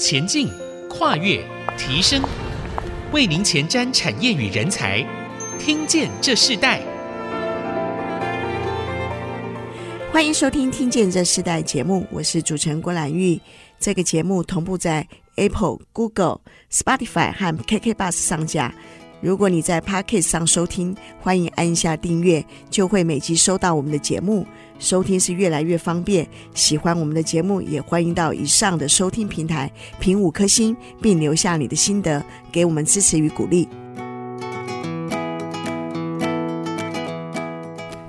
前进、跨越、提升，为您前瞻产业与人才。听见这世代，欢迎收听《听见这世代》节目，我是主持人郭兰玉。这个节目同步在 Apple、Google、Spotify 和 KK Bus 上架。如果你在 Podcast 上收听，欢迎按下订阅，就会每集收到我们的节目。收听是越来越方便。喜欢我们的节目，也欢迎到以上的收听平台评五颗星，并留下你的心得，给我们支持与鼓励。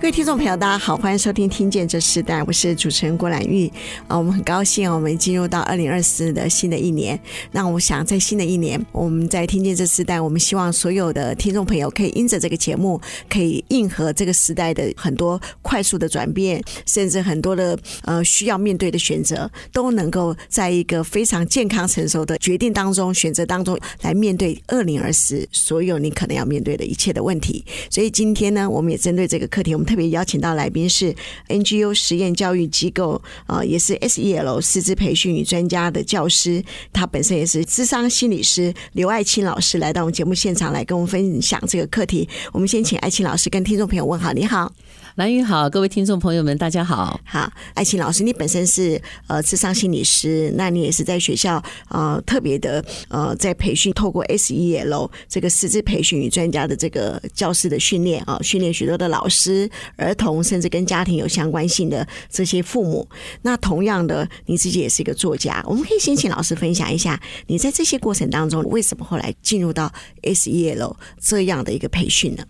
各位听众朋友，大家好，欢迎收听《听见这时代》，我是主持人郭兰玉啊。我们很高兴，我们进入到二零二四的新的一年。那我想，在新的一年，我们在《听见这时代》，我们希望所有的听众朋友可以因着这个节目，可以应和这个时代的很多快速的转变，甚至很多的呃需要面对的选择，都能够在一个非常健康成熟的决定当中、选择当中来面对二零二四所有你可能要面对的一切的问题。所以今天呢，我们也针对这个课题，我们。特别邀请到来宾是 NGO 实验教育机构啊、也是 SEL 师资培训与专家的教师，他本身也是咨商心理师刘爱青老师来到我们节目现场来跟我们分享这个课题。我们先请爱青老师跟听众朋友问好，你好。兰玉好，各位听众朋友们，大家好。好，爱青老师，你本身是呃智商心理师，那你也是在学校呃特别的呃在培训，透过 SEL 这个师资培训与专家的这个教师的训练啊，训练许多的老师、儿童，甚至跟家庭有相关性的这些父母。那同样的，你自己也是一个作家，我们可以先请老师分享一下，你在这些过程当中，为什么后来进入到 SEL 这样的一个培训呢？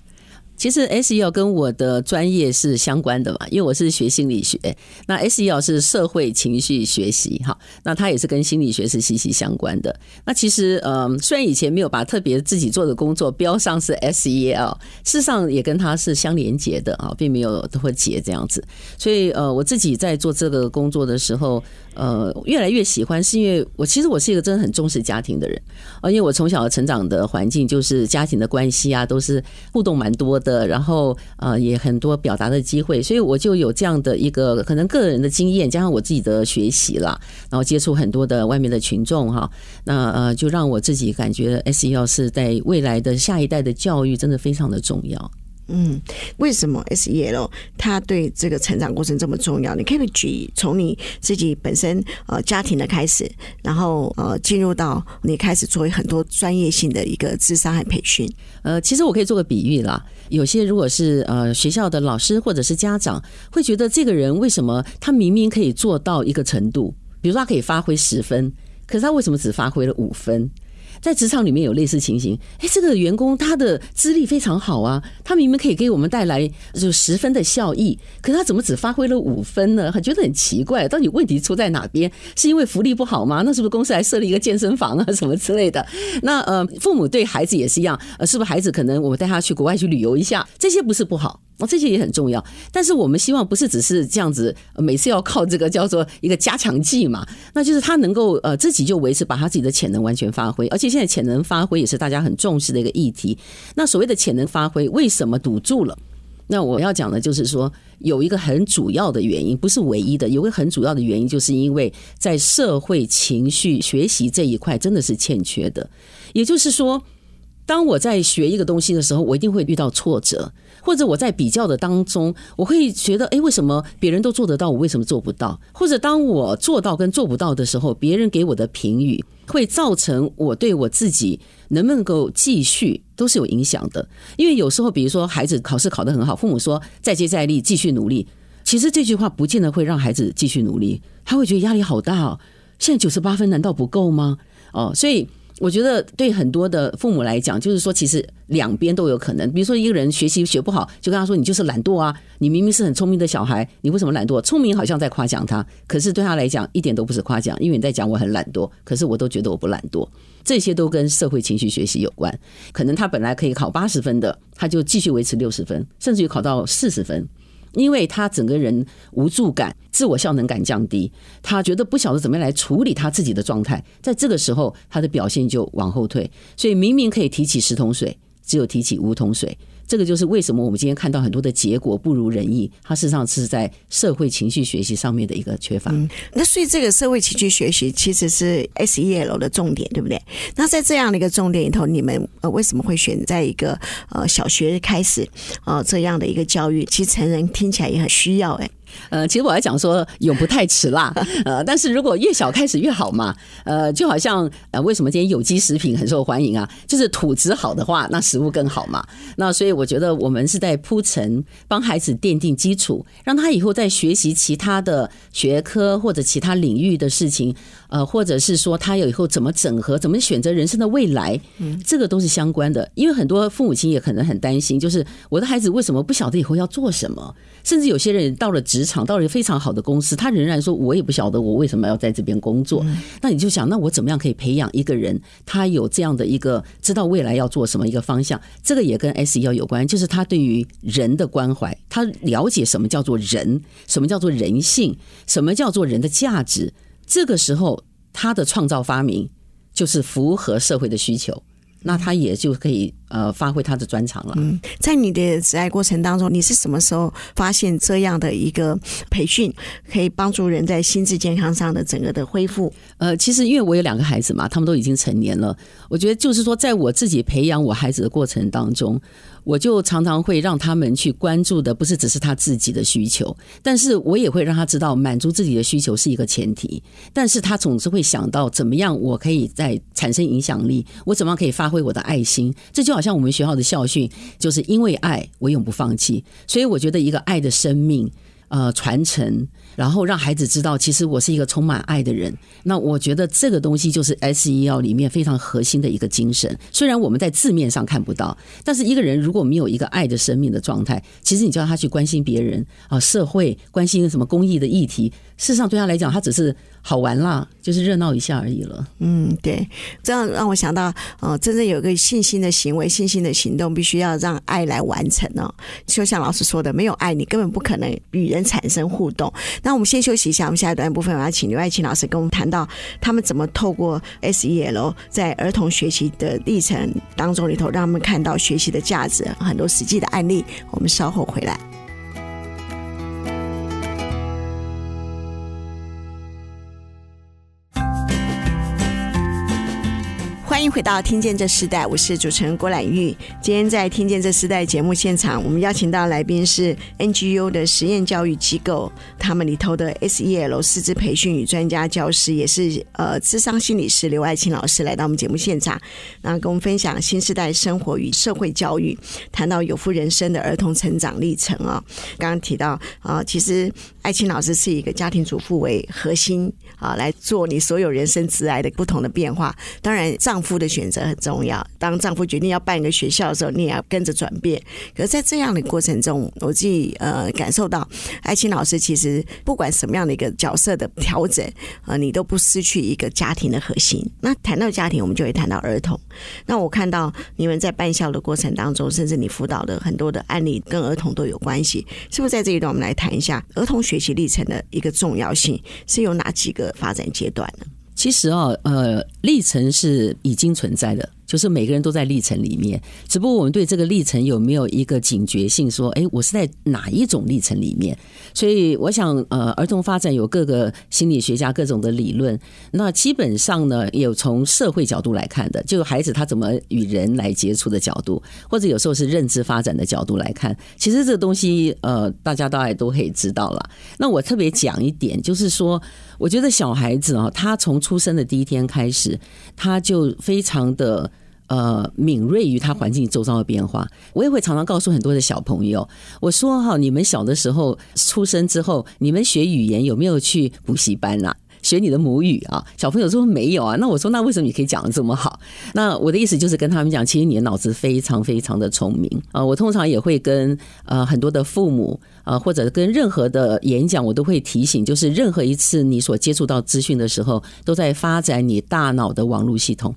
其实 SEL 跟我的专业是相关的嘛，因为我是学心理学，那 SEL 是社会情绪学习，哈，那它也是跟心理学是息息相关的。那其实，嗯，虽然以前没有把特别自己做的工作标上是 SEL，事实上也跟它是相连接的啊，并没有都会结这样子。所以，呃，我自己在做这个工作的时候，呃，越来越喜欢，是因为我其实我是一个真的很重视家庭的人啊，因为我从小成长的环境就是家庭的关系啊，都是互动蛮多的。然后呃也很多表达的机会，所以我就有这样的一个可能个人的经验，加上我自己的学习啦，然后接触很多的外面的群众哈，那呃就让我自己感觉 SEL 是在未来的下一代的教育真的非常的重要。嗯，为什么 SEL 它对这个成长过程这么重要？你可以举从你自己本身呃家庭的开始，然后呃进入到你开始做很多专业性的一个智商和培训。呃，其实我可以做个比喻啦，有些如果是呃学校的老师或者是家长，会觉得这个人为什么他明明可以做到一个程度，比如说他可以发挥十分，可是他为什么只发挥了五分？在职场里面有类似情形，哎，这个员工他的资历非常好啊，他明明可以给我们带来就十分的效益，可他怎么只发挥了五分呢？他觉得很奇怪，到底问题出在哪边？是因为福利不好吗？那是不是公司还设立一个健身房啊 什么之类的？那呃，父母对孩子也是一样，呃，是不是孩子可能我们带他去国外去旅游一下，这些不是不好。这些也很重要，但是我们希望不是只是这样子，每次要靠这个叫做一个加强剂嘛，那就是他能够呃自己就维持，把他自己的潜能完全发挥，而且现在潜能发挥也是大家很重视的一个议题。那所谓的潜能发挥，为什么堵住了？那我要讲的就是说，有一个很主要的原因，不是唯一的，有个很主要的原因，就是因为在社会情绪学习这一块真的是欠缺的，也就是说。当我在学一个东西的时候，我一定会遇到挫折，或者我在比较的当中，我会觉得，哎，为什么别人都做得到，我为什么做不到？或者当我做到跟做不到的时候，别人给我的评语会造成我对我自己能不能够继续都是有影响的。因为有时候，比如说孩子考试考得很好，父母说再接再厉，继续努力，其实这句话不见得会让孩子继续努力，他会觉得压力好大哦。现在九十八分难道不够吗？哦，所以。我觉得对很多的父母来讲，就是说，其实两边都有可能。比如说，一个人学习学不好，就跟他说：“你就是懒惰啊！你明明是很聪明的小孩，你为什么懒惰？”聪明好像在夸奖他，可是对他来讲一点都不是夸奖，因为你在讲我很懒惰，可是我都觉得我不懒惰。这些都跟社会情绪学习有关。可能他本来可以考八十分的，他就继续维持六十分，甚至于考到四十分。因为他整个人无助感、自我效能感降低，他觉得不晓得怎么样来处理他自己的状态，在这个时候，他的表现就往后退。所以明明可以提起十桶水，只有提起五桶水，这个就是为什么我们今天看到很多的结果不如人意，它事实上是在社会情绪学习上面的一个缺乏。嗯，那所以这个社会情绪学习其实是 SEL 的重点，对不对？那在这样的一个重点里头，你们呃为什么会选在一个呃小学开始呃这样的一个教育？其实成人听起来也很需要哎。呃，其实我还讲说永不太迟啦，呃，但是如果越小开始越好嘛，呃，就好像呃，为什么今天有机食品很受欢迎啊？就是土质好的话，那食物更好嘛。那所以我觉得我们是在铺陈，帮孩子奠定基础，让他以后在学习其他的学科或者其他领域的事情，呃，或者是说他有以后怎么整合，怎么选择人生的未来，这个都是相关的。因为很多父母亲也可能很担心，就是我的孩子为什么不晓得以后要做什么？甚至有些人到了职场，到了非常好的公司，他仍然说：“我也不晓得我为什么要在这边工作。”那你就想，那我怎么样可以培养一个人，他有这样的一个知道未来要做什么一个方向？这个也跟 S E O 有关，就是他对于人的关怀，他了解什么叫做人，什么叫做人性，什么叫做人的价值。这个时候，他的创造发明就是符合社会的需求。那他也就可以呃发挥他的专长了。嗯，在你的职涯过程当中，你是什么时候发现这样的一个培训可以帮助人在心智健康上的整个的恢复？呃，其实因为我有两个孩子嘛，他们都已经成年了，我觉得就是说，在我自己培养我孩子的过程当中。我就常常会让他们去关注的，不是只是他自己的需求，但是我也会让他知道，满足自己的需求是一个前提。但是他总是会想到，怎么样我可以在产生影响力，我怎么样可以发挥我的爱心？这就好像我们学校的校训，就是因为爱，我永不放弃。所以我觉得一个爱的生命，呃，传承。然后让孩子知道，其实我是一个充满爱的人。那我觉得这个东西就是 SEL 里面非常核心的一个精神。虽然我们在字面上看不到，但是一个人如果没有一个爱的生命的状态，其实你叫他去关心别人啊，社会关心什么公益的议题，事实上对他来讲，他只是。好玩啦，就是热闹一下而已了。嗯，对，这样让我想到，呃，真正有个信心的行为、信心的行动，必须要让爱来完成哦。就像老师说的，没有爱，你根本不可能与人产生互动。那我们先休息一下，我们下一段部分我要请刘爱琴老师跟我们谈到他们怎么透过 SEL 在儿童学习的历程当中里头，让他们看到学习的价值，很多实际的案例。我们稍后回来。欢迎回到《听见这时代》，我是主持人郭兰玉。今天在《听见这时代》节目现场，我们邀请到来宾是 NGU 的实验教育机构，他们里头的 SEL 师资培训与专家教师，也是呃智商心理师刘爱琴老师来到我们节目现场，那跟我们分享新时代生活与社会教育，谈到有福人生的儿童成长历程啊。刚刚提到啊，其实爱青老师是以一个家庭主妇为核心啊，来做你所有人生职涯的不同的变化。当然，丈夫。的选择很重要。当丈夫决定要办一个学校的时候，你也要跟着转变。可是，在这样的过程中，我自己呃感受到，爱青老师其实不管什么样的一个角色的调整，呃，你都不失去一个家庭的核心。那谈到家庭，我们就会谈到儿童。那我看到你们在办校的过程当中，甚至你辅导的很多的案例跟儿童都有关系，是不是？在这一段，我们来谈一下儿童学习历程的一个重要性，是有哪几个发展阶段呢？其实啊，呃，历程是已经存在的。就是每个人都在历程里面，只不过我们对这个历程有没有一个警觉性，说，哎，我是在哪一种历程里面？所以我想，呃，儿童发展有各个心理学家各种的理论，那基本上呢，有从社会角度来看的，就孩子他怎么与人来接触的角度，或者有时候是认知发展的角度来看，其实这个东西，呃，大家大概都可以知道了。那我特别讲一点，就是说，我觉得小孩子啊，他从出生的第一天开始，他就非常的。呃，敏锐于他环境周遭的变化，我也会常常告诉很多的小朋友，我说哈，你们小的时候出生之后，你们学语言有没有去补习班呐？学你的母语啊？小朋友说没有啊，那我说那为什么你可以讲得这么好？那我的意思就是跟他们讲，其实你的脑子非常非常的聪明啊。我通常也会跟呃很多的父母啊，或者跟任何的演讲，我都会提醒，就是任何一次你所接触到资讯的时候，都在发展你大脑的网络系统，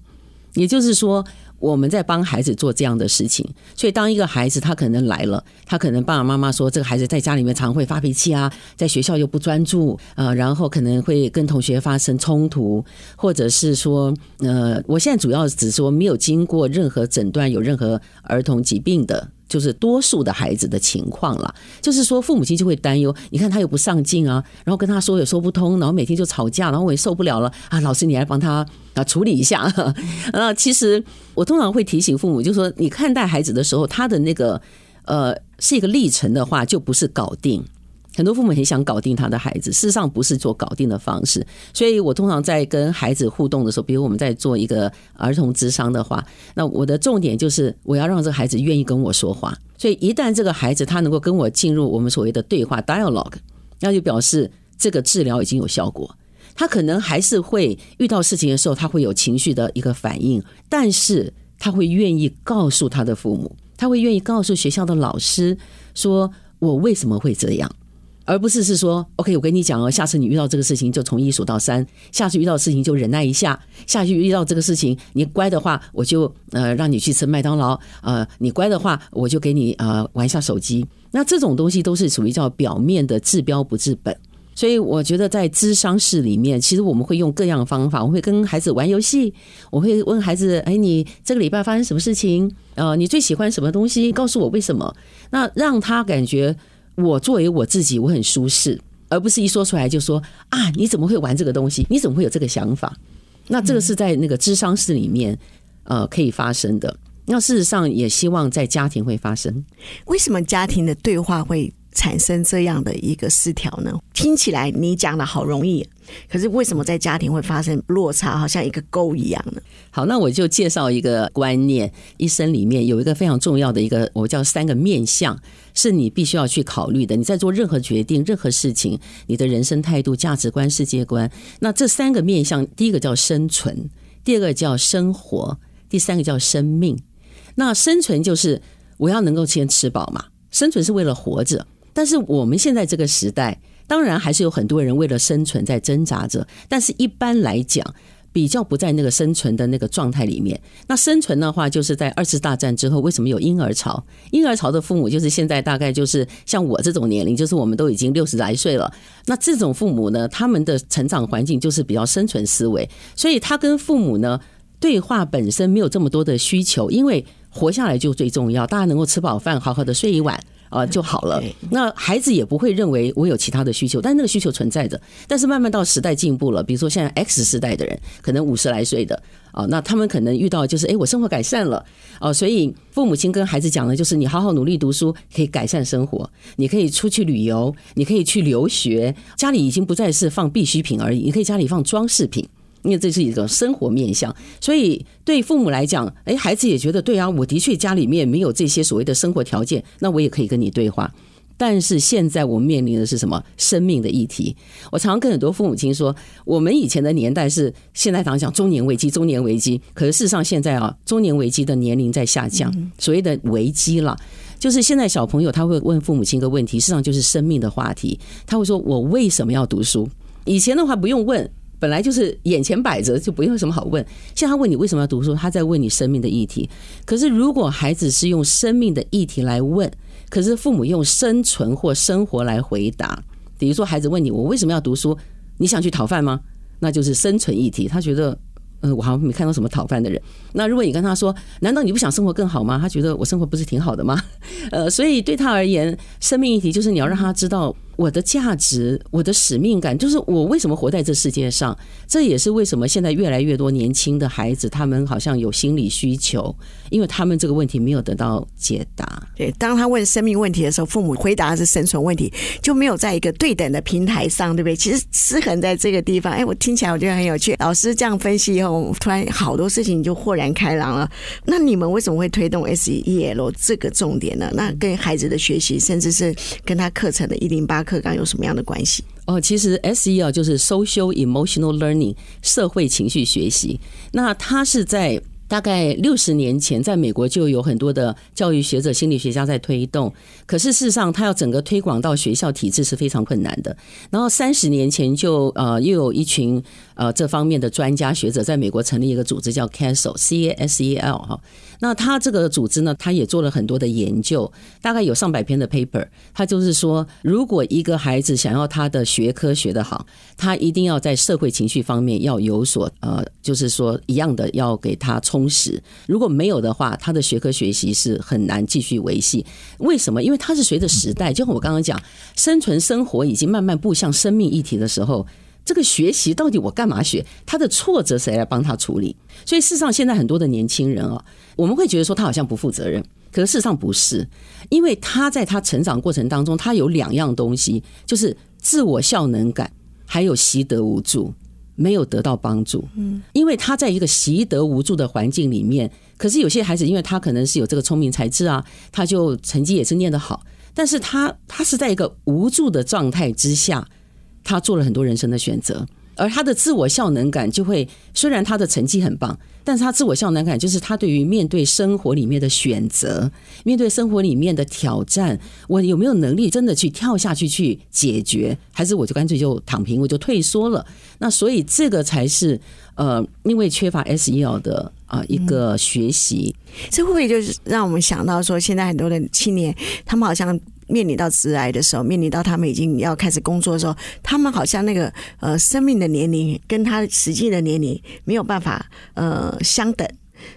也就是说。我们在帮孩子做这样的事情，所以当一个孩子他可能来了，他可能爸爸妈妈说这个孩子在家里面常会发脾气啊，在学校又不专注，啊，然后可能会跟同学发生冲突，或者是说，呃，我现在主要只说没有经过任何诊断，有任何儿童疾病的。就是多数的孩子的情况了。就是说，父母亲就会担忧，你看他又不上进啊，然后跟他说也说不通，然后每天就吵架，然后我也受不了了啊。老师，你来帮他啊处理一下。啊，其实我通常会提醒父母，就是说你看待孩子的时候，他的那个呃是一个历程的话，就不是搞定。很多父母很想搞定他的孩子，事实上不是做搞定的方式。所以我通常在跟孩子互动的时候，比如我们在做一个儿童智商的话，那我的重点就是我要让这个孩子愿意跟我说话。所以一旦这个孩子他能够跟我进入我们所谓的对话 dialogue，那就表示这个治疗已经有效果。他可能还是会遇到事情的时候，他会有情绪的一个反应，但是他会愿意告诉他的父母，他会愿意告诉学校的老师，说我为什么会这样。而不是是说，OK，我跟你讲哦，下次你遇到这个事情就从一数到三，下次遇到事情就忍耐一下，下次遇到这个事情你乖的话，我就呃让你去吃麦当劳，呃你乖的话，我就给你呃玩一下手机。那这种东西都是属于叫表面的治标不治本，所以我觉得在咨商室里面，其实我们会用各样的方法，我会跟孩子玩游戏，我会问孩子，哎，你这个礼拜发生什么事情？呃，你最喜欢什么东西？告诉我为什么？那让他感觉。我作为我自己，我很舒适，而不是一说出来就说啊，你怎么会玩这个东西？你怎么会有这个想法？那这个是在那个智商室里面，呃，可以发生的。那事实上也希望在家庭会发生。为什么家庭的对话会产生这样的一个失调呢？听起来你讲的好容易，可是为什么在家庭会发生落差，好像一个沟一样呢？好，那我就介绍一个观念，一生里面有一个非常重要的一个，我叫三个面向，是你必须要去考虑的。你在做任何决定、任何事情，你的人生态度、价值观、世界观，那这三个面向，第一个叫生存，第二个叫生活，第三个叫生命。那生存就是我要能够先吃饱嘛，生存是为了活着。但是我们现在这个时代，当然还是有很多人为了生存在挣扎着。但是一般来讲，比较不在那个生存的那个状态里面。那生存的话，就是在二次大战之后，为什么有婴儿潮？婴儿潮的父母就是现在大概就是像我这种年龄，就是我们都已经六十来岁了。那这种父母呢，他们的成长环境就是比较生存思维，所以他跟父母呢对话本身没有这么多的需求，因为活下来就最重要，大家能够吃饱饭，好好的睡一晚。啊，就好了。那孩子也不会认为我有其他的需求，但那个需求存在着。但是慢慢到时代进步了，比如说现在 X 时代的人，可能五十来岁的啊，那他们可能遇到就是，哎，我生活改善了啊，所以父母亲跟孩子讲的就是，你好好努力读书，可以改善生活，你可以出去旅游，你可以去留学，家里已经不再是放必需品而已，你可以家里放装饰品。因为这是一种生活面向，所以对父母来讲，哎，孩子也觉得对啊，我的确家里面没有这些所谓的生活条件，那我也可以跟你对话。但是现在我们面临的是什么？生命的议题。我常常跟很多父母亲说，我们以前的年代是现在常讲中年危机，中年危机。可是事实上现在啊，中年危机的年龄在下降，所谓的危机了，就是现在小朋友他会问父母亲一个问题，事实上就是生命的话题。他会说：“我为什么要读书？”以前的话不用问。本来就是眼前摆着，就不用什么好问。像他问你为什么要读书，他在问你生命的议题。可是如果孩子是用生命的议题来问，可是父母用生存或生活来回答。比如说孩子问你我为什么要读书，你想去讨饭吗？那就是生存议题。他觉得。嗯，我好像没看到什么讨饭的人。那如果你跟他说，难道你不想生活更好吗？他觉得我生活不是挺好的吗？呃，所以对他而言，生命议题就是你要让他知道我的价值、我的使命感，就是我为什么活在这世界上。这也是为什么现在越来越多年轻的孩子，他们好像有心理需求，因为他们这个问题没有得到解答。对，当他问生命问题的时候，父母回答是生存问题，就没有在一个对等的平台上，对不对？其实失衡在这个地方。哎，我听起来我觉得很有趣。老师这样分析以后。突然好多事情就豁然开朗了。那你们为什么会推动 SEL 这个重点呢？那跟孩子的学习，甚至是跟他课程的一零八课纲有什么样的关系？哦，其实 SEL 就是 Social Emotional Learning 社会情绪学习。那它是在。大概六十年前，在美国就有很多的教育学者、心理学家在推动。可是事实上，他要整个推广到学校体制是非常困难的。然后三十年前就呃又有一群呃这方面的专家学者在美国成立一个组织叫 CASEL C A S E L 哈。那他这个组织呢，他也做了很多的研究，大概有上百篇的 paper。他就是说，如果一个孩子想要他的学科学得好，他一定要在社会情绪方面要有所呃，就是说一样的要给他充实。如果没有的话，他的学科学习是很难继续维系。为什么？因为他是随着时代，就像我刚刚讲，生存生活已经慢慢步向生命议题的时候。这个学习到底我干嘛学？他的挫折谁来帮他处理？所以事实上，现在很多的年轻人啊，我们会觉得说他好像不负责任，可是事实上不是，因为他在他成长过程当中，他有两样东西，就是自我效能感，还有习得无助，没有得到帮助。嗯，因为他在一个习得无助的环境里面，可是有些孩子，因为他可能是有这个聪明才智啊，他就成绩也是念得好，但是他他是在一个无助的状态之下。他做了很多人生的选择，而他的自我效能感就会，虽然他的成绩很棒，但是他自我效能感就是他对于面对生活里面的选择，面对生活里面的挑战，我有没有能力真的去跳下去去解决，还是我就干脆就躺平，我就退缩了？那所以这个才是呃，因为缺乏 SEL 的啊一个学习，嗯，这会不会就是让我们想到说，现在很多的青年，他们好像。面临到致癌的时候，面临到他们已经要开始工作的时候，他们好像那个呃生命的年龄跟他实际的年龄没有办法呃相等。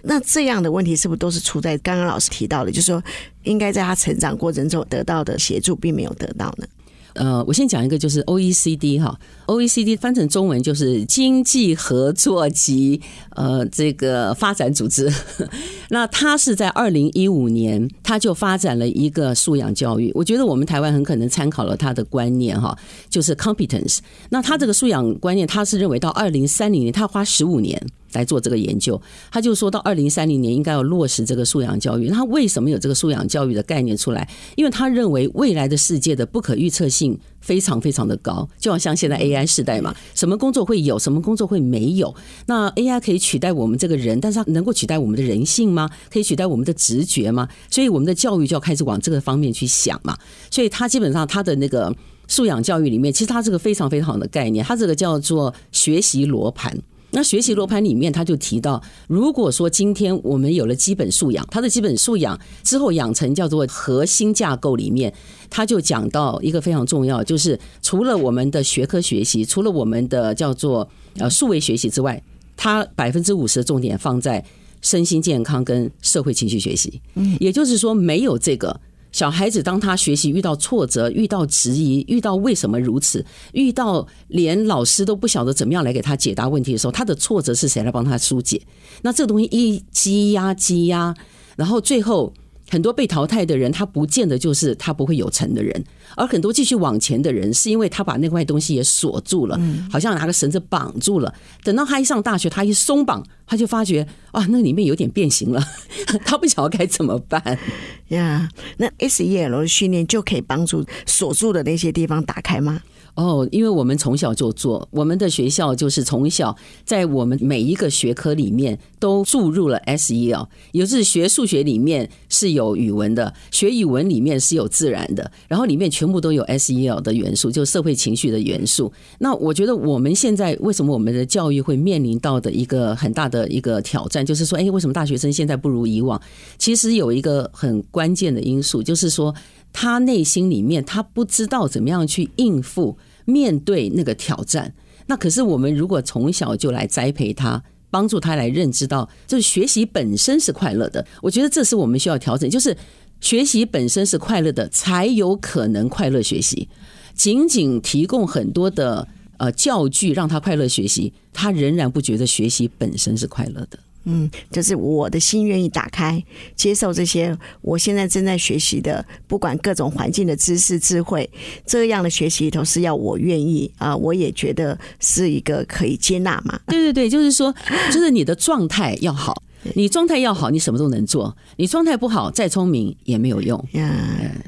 那这样的问题是不是都是出在刚刚老师提到的，就是说应该在他成长过程中得到的协助，并没有得到呢？呃，我先讲一个，就是 OECD 哈，OECD 翻成中文就是经济合作及呃这个发展组织。那它是在二零一五年，它就发展了一个素养教育。我觉得我们台湾很可能参考了它的观念哈，就是 competence。那它这个素养观念，它是认为到二零三零年，它要花十五年。来做这个研究，他就说到二零三零年应该要落实这个素养教育。他为什么有这个素养教育的概念出来？因为他认为未来的世界的不可预测性非常非常的高，就好像现在 AI AI 时代嘛，什么工作会有，什么工作会没有？那 AI 可以取代我们这个人，但是它能够取代我们的人性吗？可以取代我们的直觉吗？所以我们的教育就要开始往这个方面去想嘛。所以它基本上它的那个素养教育里面，其实它这个非常非常好的概念，它这个叫做学习罗盘。那学习罗盘里面，他就提到，如果说今天我们有了基本素养，他的基本素养之后养成叫做核心架构里面，他就讲到一个非常重要，就是除了我们的学科学习，除了我们的叫做呃数位学习之外，他百分之五十的重点放在身心健康跟社会情绪学习。嗯，也就是说，没有这个。小孩子当他学习遇到挫折、遇到质疑、遇到为什么如此、遇到连老师都不晓得怎么样来给他解答问题的时候，他的挫折是谁来帮他疏解？那这个东西一积压积压，然后最后。很多被淘汰的人，他不见得就是他不会有成的人，而很多继续往前的人，是因为他把那块东西也锁住了，好像拿个绳子绑住了。等到他一上大学，他一松绑，他就发觉啊，那里面有点变形了，他不晓得该怎么办呀。Yeah, 那 SEL 的训练就可以帮助锁住的那些地方打开吗？哦，因为我们从小就做，我们的学校就是从小在我们每一个学科里面都注入了 SEL，也就是学数学里面是有语文的，学语文里面是有自然的，然后里面全部都有 SEL 的元素，就社会情绪的元素。那我觉得我们现在为什么我们的教育会面临到的一个很大的一个挑战，就是说，哎，为什么大学生现在不如以往？其实有一个很关键的因素，就是说他内心里面他不知道怎么样去应付。面对那个挑战，那可是我们如果从小就来栽培他，帮助他来认知到，就是学习本身是快乐的。我觉得这是我们需要调整，就是学习本身是快乐的，才有可能快乐学习。仅仅提供很多的呃教具让他快乐学习，他仍然不觉得学习本身是快乐的。嗯，就是我的心愿意打开，接受这些我现在正在学习的，不管各种环境的知识、智慧，这样的学习里头是要我愿意啊，我也觉得是一个可以接纳嘛。对对对，就是说，就是你的状态要好，你状态要好，你什么都能做；你状态不好，再聪明也没有用。呀，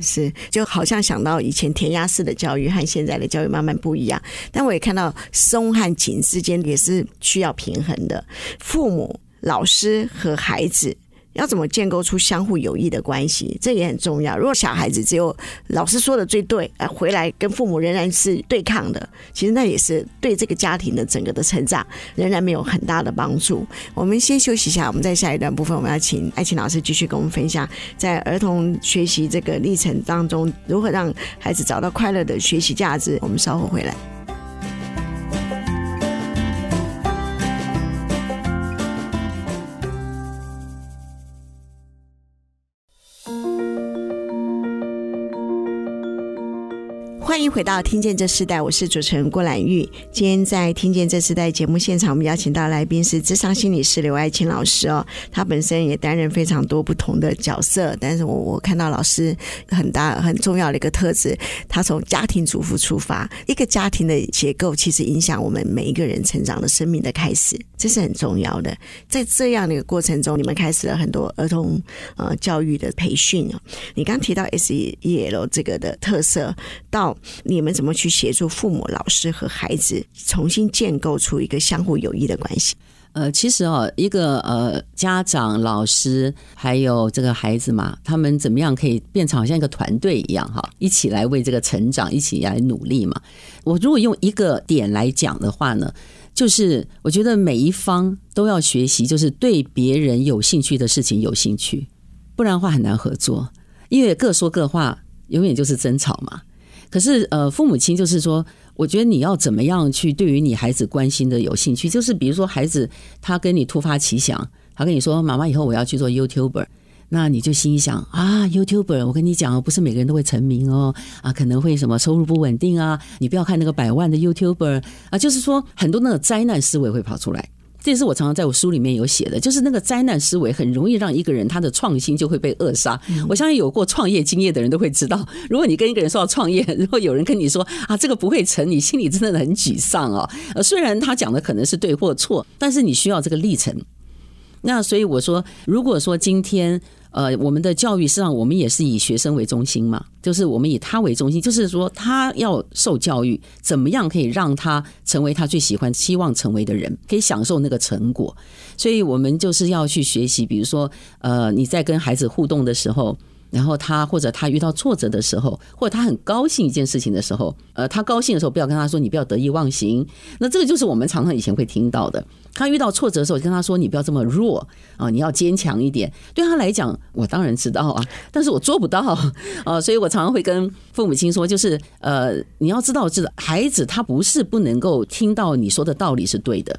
是，就好像想到以前填鸭式的教育和现在的教育慢慢不一样，但我也看到松和紧之间也是需要平衡的，父母。老师和孩子要怎么建构出相互有益的关系，这也很重要。如果小孩子只有老师说的最对，呃，回来跟父母仍然是对抗的，其实那也是对这个家庭的整个的成长仍然没有很大的帮助。我们先休息一下，我们在下一段部分，我们要请爱琴老师继续跟我们分享，在儿童学习这个历程当中，如何让孩子找到快乐的学习价值。我们稍后回来。欢迎回到《听见这世代》，我是主持人郭兰玉。今天在《听见这世代》节目现场，我们邀请到来宾是智商心理师刘爱琴老师哦。他本身也担任非常多不同的角色，但是我我看到老师很大很重要的一个特质，他从家庭主妇出发，一个家庭的结构其实影响我们每一个人成长的生命的开始，这是很重要的。在这样的一个过程中，你们开始了很多儿童呃教育的培训哦。你刚提到 SEL 这个的特色到。你们怎么去协助父母、老师和孩子重新建构出一个相互有益的关系？呃，其实哦，一个呃家长、老师还有这个孩子嘛，他们怎么样可以变成好像一个团队一样哈，一起来为这个成长，一起来努力嘛。我如果用一个点来讲的话呢，就是我觉得每一方都要学习，就是对别人有兴趣的事情有兴趣，不然的话很难合作，因为各说各话，永远就是争吵嘛。可是，呃，父母亲就是说，我觉得你要怎么样去对于你孩子关心的有兴趣，就是比如说孩子他跟你突发奇想，他跟你说：“妈妈，以后我要去做 YouTuber。”那你就心想啊，YouTuber，我跟你讲哦，不是每个人都会成名哦，啊，可能会什么收入不稳定啊，你不要看那个百万的 YouTuber 啊，就是说很多那个灾难思维会跑出来。这也是我常常在我书里面有写的，就是那个灾难思维很容易让一个人他的创新就会被扼杀。我相信有过创业经验的人都会知道，如果你跟一个人说要创业，如果有人跟你说啊，这个不会成，你心里真的很沮丧哦。呃，虽然他讲的可能是对或错，但是你需要这个历程。那所以我说，如果说今天。呃，我们的教育实际上，我们也是以学生为中心嘛，就是我们以他为中心，就是说他要受教育，怎么样可以让他成为他最喜欢、希望成为的人，可以享受那个成果。所以我们就是要去学习，比如说，呃，你在跟孩子互动的时候。然后他或者他遇到挫折的时候，或者他很高兴一件事情的时候，呃，他高兴的时候不要跟他说你不要得意忘形。那这个就是我们常常以前会听到的。他遇到挫折的时候，跟他说你不要这么弱啊，你要坚强一点。对他来讲，我当然知道啊，但是我做不到啊，所以我常常会跟父母亲说，就是呃，你要知道，知道孩子他不是不能够听到你说的道理是对的，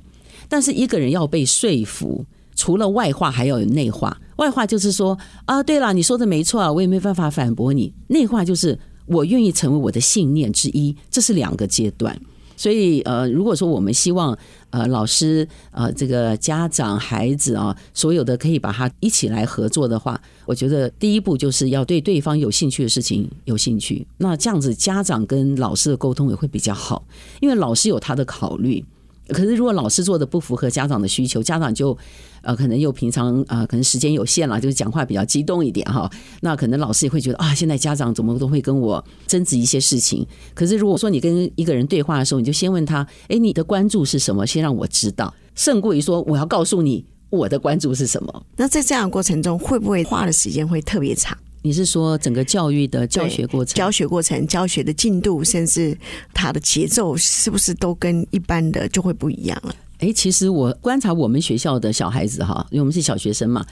但是一个人要被说服。除了外化，还要有内化。外化就是说啊，对了，你说的没错啊，我也没办法反驳你。内化就是我愿意成为我的信念之一，这是两个阶段。所以呃，如果说我们希望呃老师呃这个家长孩子啊，所有的可以把它一起来合作的话，我觉得第一步就是要对对方有兴趣的事情有兴趣。那这样子家长跟老师的沟通也会比较好，因为老师有他的考虑。可是，如果老师做的不符合家长的需求，家长就呃，可能又平常啊、呃，可能时间有限了，就是讲话比较激动一点哈。那可能老师也会觉得啊，现在家长怎么都会跟我争执一些事情。可是，如果说你跟一个人对话的时候，你就先问他，哎，你的关注是什么？先让我知道，胜过于说我要告诉你我的关注是什么。那在这样的过程中，会不会花的时间会特别长？你是说整个教育的教学过程、教学过程、教学的进度，甚至它的节奏，是不是都跟一般的就会不一样了？哎，其实我观察我们学校的小孩子哈，因为我们是小学生嘛，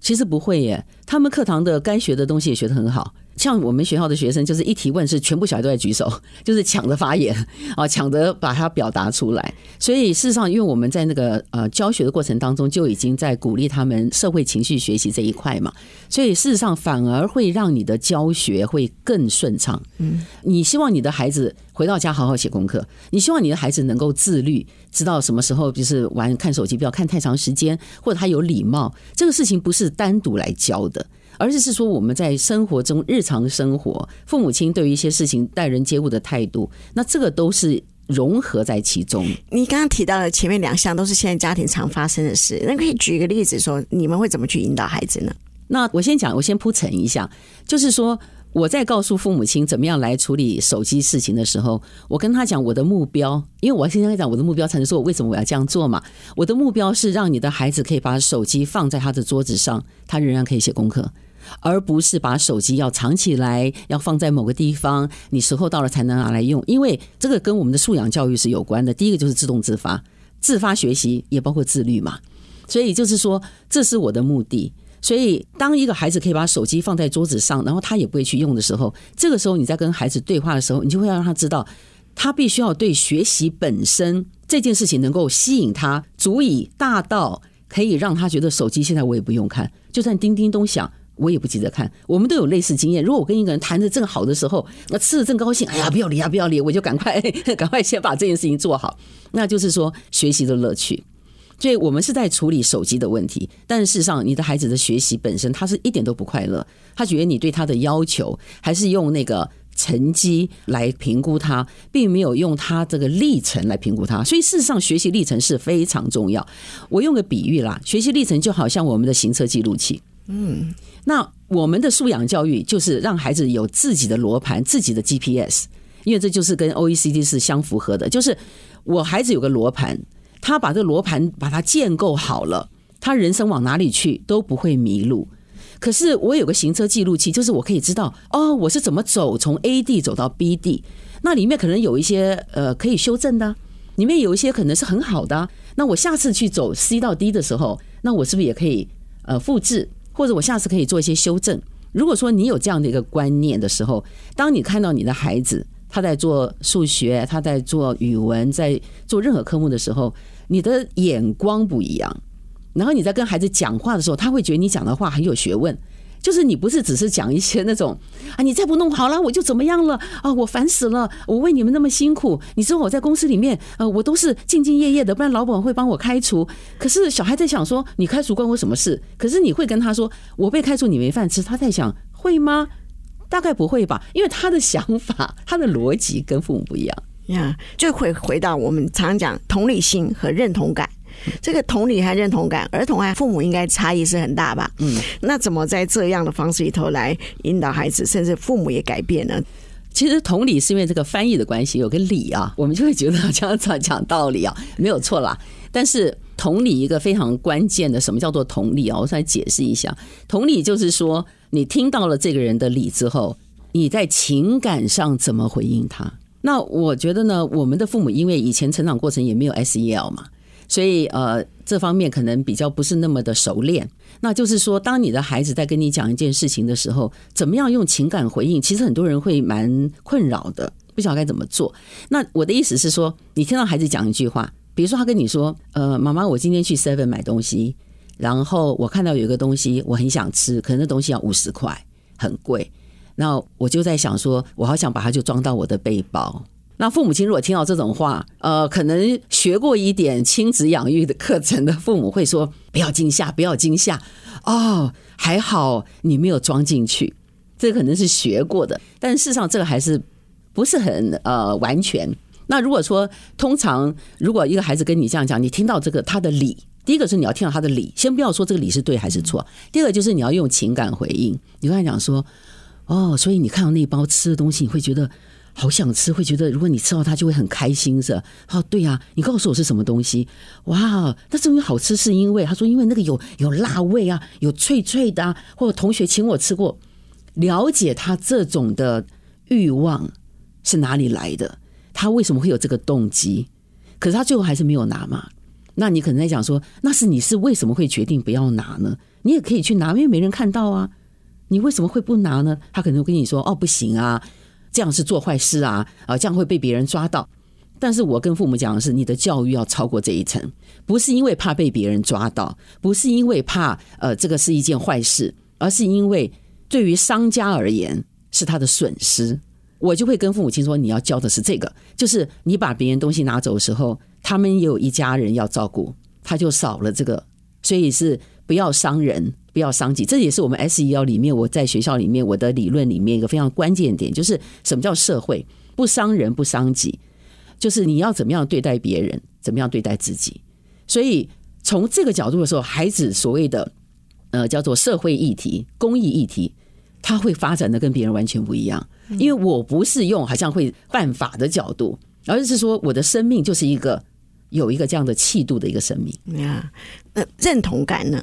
其实不会耶，他们课堂的该学的东西也学得很好。像我们学校的学生，就是一提问是全部小孩都在举手，就是抢着发言啊，抢着把它表达出来。所以事实上，因为我们在那个呃教学的过程当中，就已经在鼓励他们社会情绪学习这一块嘛，所以事实上反而会让你的教学会更顺畅。嗯，你希望你的孩子回到家好好写功课，你希望你的孩子能够自律，知道什么时候就是玩看手机不要看太长时间，或者他有礼貌，这个事情不是单独来教的。而是是说我们在生活中日常生活，父母亲对于一些事情待人接物的态度，那这个都是融合在其中。你刚刚提到的前面两项都是现在家庭常发生的事，那可以举一个例子说，你们会怎么去引导孩子呢？那我先讲，我先铺陈一下，就是说。我在告诉父母亲怎么样来处理手机事情的时候，我跟他讲我的目标，因为我先跟他讲我的目标，才能说我为什么我要这样做嘛。我的目标是让你的孩子可以把手机放在他的桌子上，他仍然可以写功课，而不是把手机要藏起来，要放在某个地方，你时候到了才能拿来用。因为这个跟我们的素养教育是有关的。第一个就是自动自发，自发学习也包括自律嘛。所以就是说，这是我的目的。所以，当一个孩子可以把手机放在桌子上，然后他也不会去用的时候，这个时候你在跟孩子对话的时候，你就会要让他知道，他必须要对学习本身这件事情能够吸引他，足以大到可以让他觉得手机现在我也不用看，就算叮叮咚响，我也不急着看。我们都有类似经验。如果我跟一个人谈的正好的时候，那吃的正高兴，哎呀，不要理啊，不要理，我就赶快 赶快先把这件事情做好，那就是说学习的乐趣。所以我们是在处理手机的问题，但事实上，你的孩子的学习本身，他是一点都不快乐。他觉得你对他的要求，还是用那个成绩来评估他，并没有用他这个历程来评估他。所以事实上，学习历程是非常重要。我用个比喻啦，学习历程就好像我们的行车记录器。嗯，那我们的素养教育就是让孩子有自己的罗盘、自己的 GPS，因为这就是跟 OECD 是相符合的，就是我孩子有个罗盘。他把这个罗盘把它建构好了，他人生往哪里去都不会迷路。可是我有个行车记录器，就是我可以知道哦，我是怎么走从 A 地走到 B 地。那里面可能有一些呃可以修正的，里面有一些可能是很好的。那我下次去走 C 到 D 的时候，那我是不是也可以呃复制，或者我下次可以做一些修正？如果说你有这样的一个观念的时候，当你看到你的孩子。他在做数学，他在做语文，在做任何科目的时候，你的眼光不一样。然后你在跟孩子讲话的时候，他会觉得你讲的话很有学问。就是你不是只是讲一些那种啊，你再不弄好了我就怎么样了啊，我烦死了，我为你们那么辛苦。你知道我在公司里面，呃，我都是兢兢业业的，不然老板会帮我开除。可是小孩在想说，你开除关我什么事？可是你会跟他说，我被开除你没饭吃。他在想，会吗？大概不会吧，因为他的想法、他的逻辑跟父母不一样呀，就会回到我们常讲同理心和认同感。这个同理和认同感，儿童和父母应该差异是很大吧？嗯，那怎么在这样的方式里头来引导孩子，甚至父母也改变呢？其实同理是因为这个翻译的关系，有个理啊，我们就会觉得好像讲讲道理啊，没有错啦。但是同理一个非常关键的，什么叫做同理啊？我再解释一下，同理就是说。你听到了这个人的理之后，你在情感上怎么回应他？那我觉得呢，我们的父母因为以前成长过程也没有 SEL 嘛，所以呃，这方面可能比较不是那么的熟练。那就是说，当你的孩子在跟你讲一件事情的时候，怎么样用情感回应？其实很多人会蛮困扰的，不晓得该怎么做。那我的意思是说，你听到孩子讲一句话，比如说他跟你说：“呃，妈妈，我今天去 Seven 买东西。”然后我看到有一个东西，我很想吃，可能那东西要五十块，很贵。那我就在想说，我好想把它就装到我的背包。那父母亲如果听到这种话，呃，可能学过一点亲子养育的课程的父母会说：不要惊吓，不要惊吓。哦，还好你没有装进去，这可能是学过的。但事实上，这个还是不是很呃完全。那如果说，通常如果一个孩子跟你这样讲，你听到这个他的理。第一个是你要听到他的理，先不要说这个理是对还是错。第二个就是你要用情感回应。你跟他讲说，哦，所以你看到那包吃的东西，你会觉得好想吃，会觉得如果你吃到它就会很开心，是吧？哦，对呀，你告诉我是什么东西？哇，那这东西好吃是因为他说，因为那个有有辣味啊，有脆脆的啊，或者同学请我吃过，了解他这种的欲望是哪里来的，他为什么会有这个动机？可是他最后还是没有拿嘛。那你可能在讲说，那是你是为什么会决定不要拿呢？你也可以去拿，因为没人看到啊。你为什么会不拿呢？他可能会跟你说，哦，不行啊，这样是做坏事啊，啊，这样会被别人抓到。但是我跟父母讲的是，你的教育要超过这一层，不是因为怕被别人抓到，不是因为怕呃这个是一件坏事，而是因为对于商家而言是他的损失。我就会跟父母亲说，你要教的是这个，就是你把别人东西拿走的时候。他们也有一家人要照顾，他就少了这个，所以是不要伤人，不要伤己。这也是我们 SEL 里面，我在学校里面我的理论里面一个非常关键点，就是什么叫社会不伤人不伤己，就是你要怎么样对待别人，怎么样对待自己。所以从这个角度的时候，孩子所谓的呃叫做社会议题、公益议题。他会发展的跟别人完全不一样。因为我不是用好像会犯法的角度，而是说我的生命就是一个有一个这样的气度的一个生命。呀，那认同感呢？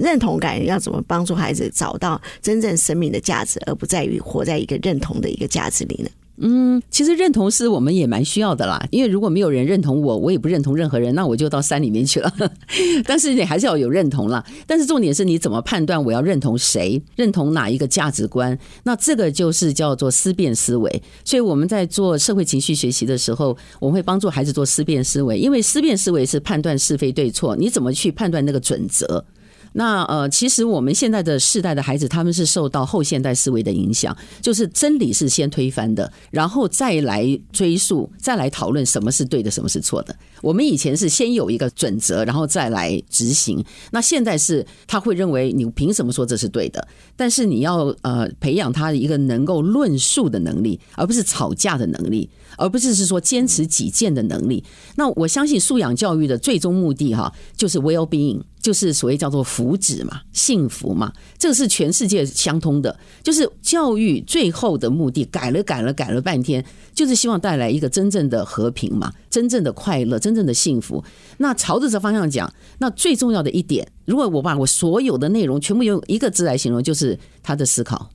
认同感要怎么帮助孩子找到真正生命的价值，而不在于活在一个认同的一个价值里呢？嗯，其实认同是我们也蛮需要的啦，因为如果没有人认同我，我也不认同任何人，那我就到山里面去了。但是你还是要有认同啦。但是重点是你怎么判断我要认同谁，认同哪一个价值观？那这个就是叫做思辨思维。所以我们在做社会情绪学习的时候，我们会帮助孩子做思辨思维，因为思辨思维是判断是非对错，你怎么去判断那个准则？那呃，其实我们现在的世代的孩子，他们是受到后现代思维的影响，就是真理是先推翻的，然后再来追溯，再来讨论什么是对的，什么是错的。我们以前是先有一个准则，然后再来执行。那现在是他会认为你凭什么说这是对的？但是你要呃培养他一个能够论述的能力，而不是吵架的能力，而不是是说坚持己见的能力。那我相信素养教育的最终目的哈，就是 well being。就是所谓叫做福祉嘛，幸福嘛，这个是全世界相通的。就是教育最后的目的，改了改了改了半天，就是希望带来一个真正的和平嘛，真正的快乐，真正的幸福。那朝着这方向讲，那最重要的一点，如果我把我所有的内容全部用一个字来形容，就是他的思考。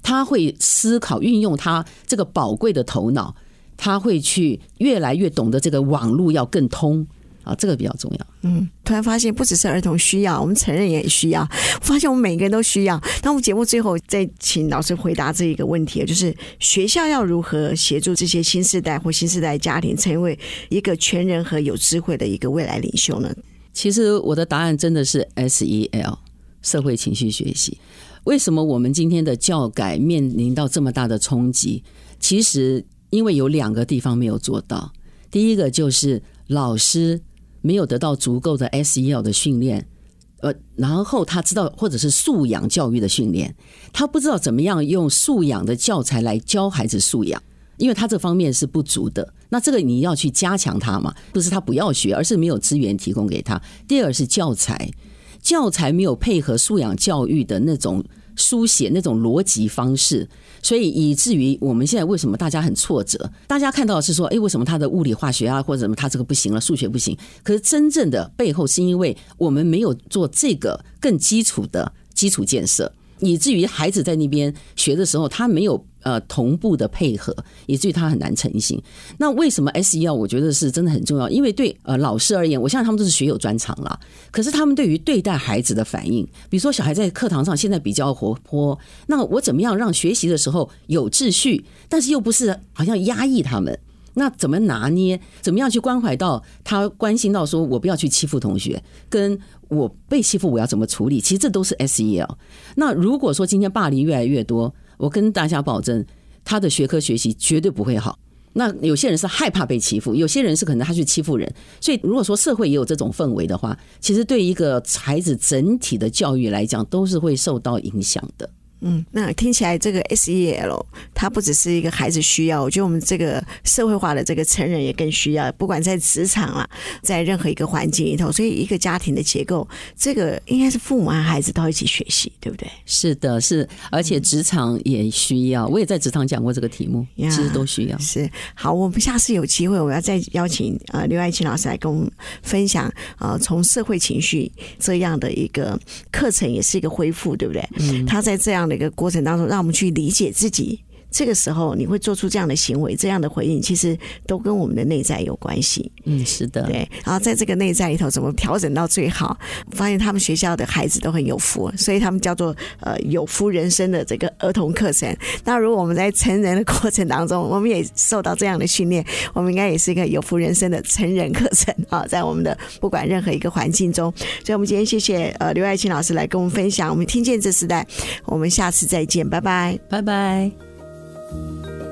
他会思考，运用他这个宝贵的头脑，他会去越来越懂得这个网络要更通。啊，这个比较重要。嗯，突然发现不只是儿童需要，我们成人也需要。发现我们每个人都需要。那我们节目最后再请老师回答这一个问题，就是学校要如何协助这些新时代或新时代家庭成为一个全人和有智慧的一个未来领袖呢？其实我的答案真的是 SEL 社会情绪学习。为什么我们今天的教改面临到这么大的冲击？其实因为有两个地方没有做到。第一个就是老师。没有得到足够的 SEL 的训练，呃，然后他知道或者是素养教育的训练，他不知道怎么样用素养的教材来教孩子素养，因为他这方面是不足的。那这个你要去加强他嘛，不是他不要学，而是没有资源提供给他。第二是教材，教材没有配合素养教育的那种。书写那种逻辑方式，所以以至于我们现在为什么大家很挫折？大家看到是说，哎，为什么他的物理化学啊，或者什么他这个不行了，数学不行？可是真正的背后是因为我们没有做这个更基础的基础建设。以至于孩子在那边学的时候，他没有呃同步的配合，以至于他很难成型。那为什么 SEL 我觉得是真的很重要？因为对呃老师而言，我相信他们都是学有专长了。可是他们对于对待孩子的反应，比如说小孩在课堂上现在比较活泼，那我怎么样让学习的时候有秩序，但是又不是好像压抑他们？那怎么拿捏？怎么样去关怀到他？关心到说，我不要去欺负同学，跟我被欺负，我要怎么处理？其实这都是 SEL。那如果说今天霸凌越来越多，我跟大家保证，他的学科学习绝对不会好。那有些人是害怕被欺负，有些人是可能他去欺负人。所以如果说社会也有这种氛围的话，其实对一个孩子整体的教育来讲，都是会受到影响的。嗯，那听起来这个 SEL 它不只是一个孩子需要，我觉得我们这个社会化的这个成人也更需要。不管在职场啊，在任何一个环境里头，所以一个家庭的结构，这个应该是父母和孩子都一起学习，对不对？是的，是，而且职场也需要。我也在职场讲过这个题目，其实都需要。是，好，我们下次有机会，我要再邀请呃刘爱琴老师来跟我们分享呃从社会情绪这样的一个课程，也是一个恢复，对不对？嗯，他在这样。那个过程当中，让我们去理解自己。这个时候，你会做出这样的行为、这样的回应，其实都跟我们的内在有关系。嗯，是的，对。然后在这个内在里头，怎么调整到最好？发现他们学校的孩子都很有福，所以他们叫做呃有福人生的这个儿童课程。那如果我们在成人的过程当中，我们也受到这样的训练，我们应该也是一个有福人生的成人课程啊，在我们的不管任何一个环境中。所以，我们今天谢谢呃刘爱琴老师来跟我们分享。我们听见这时代，我们下次再见，拜拜，拜拜。Bye.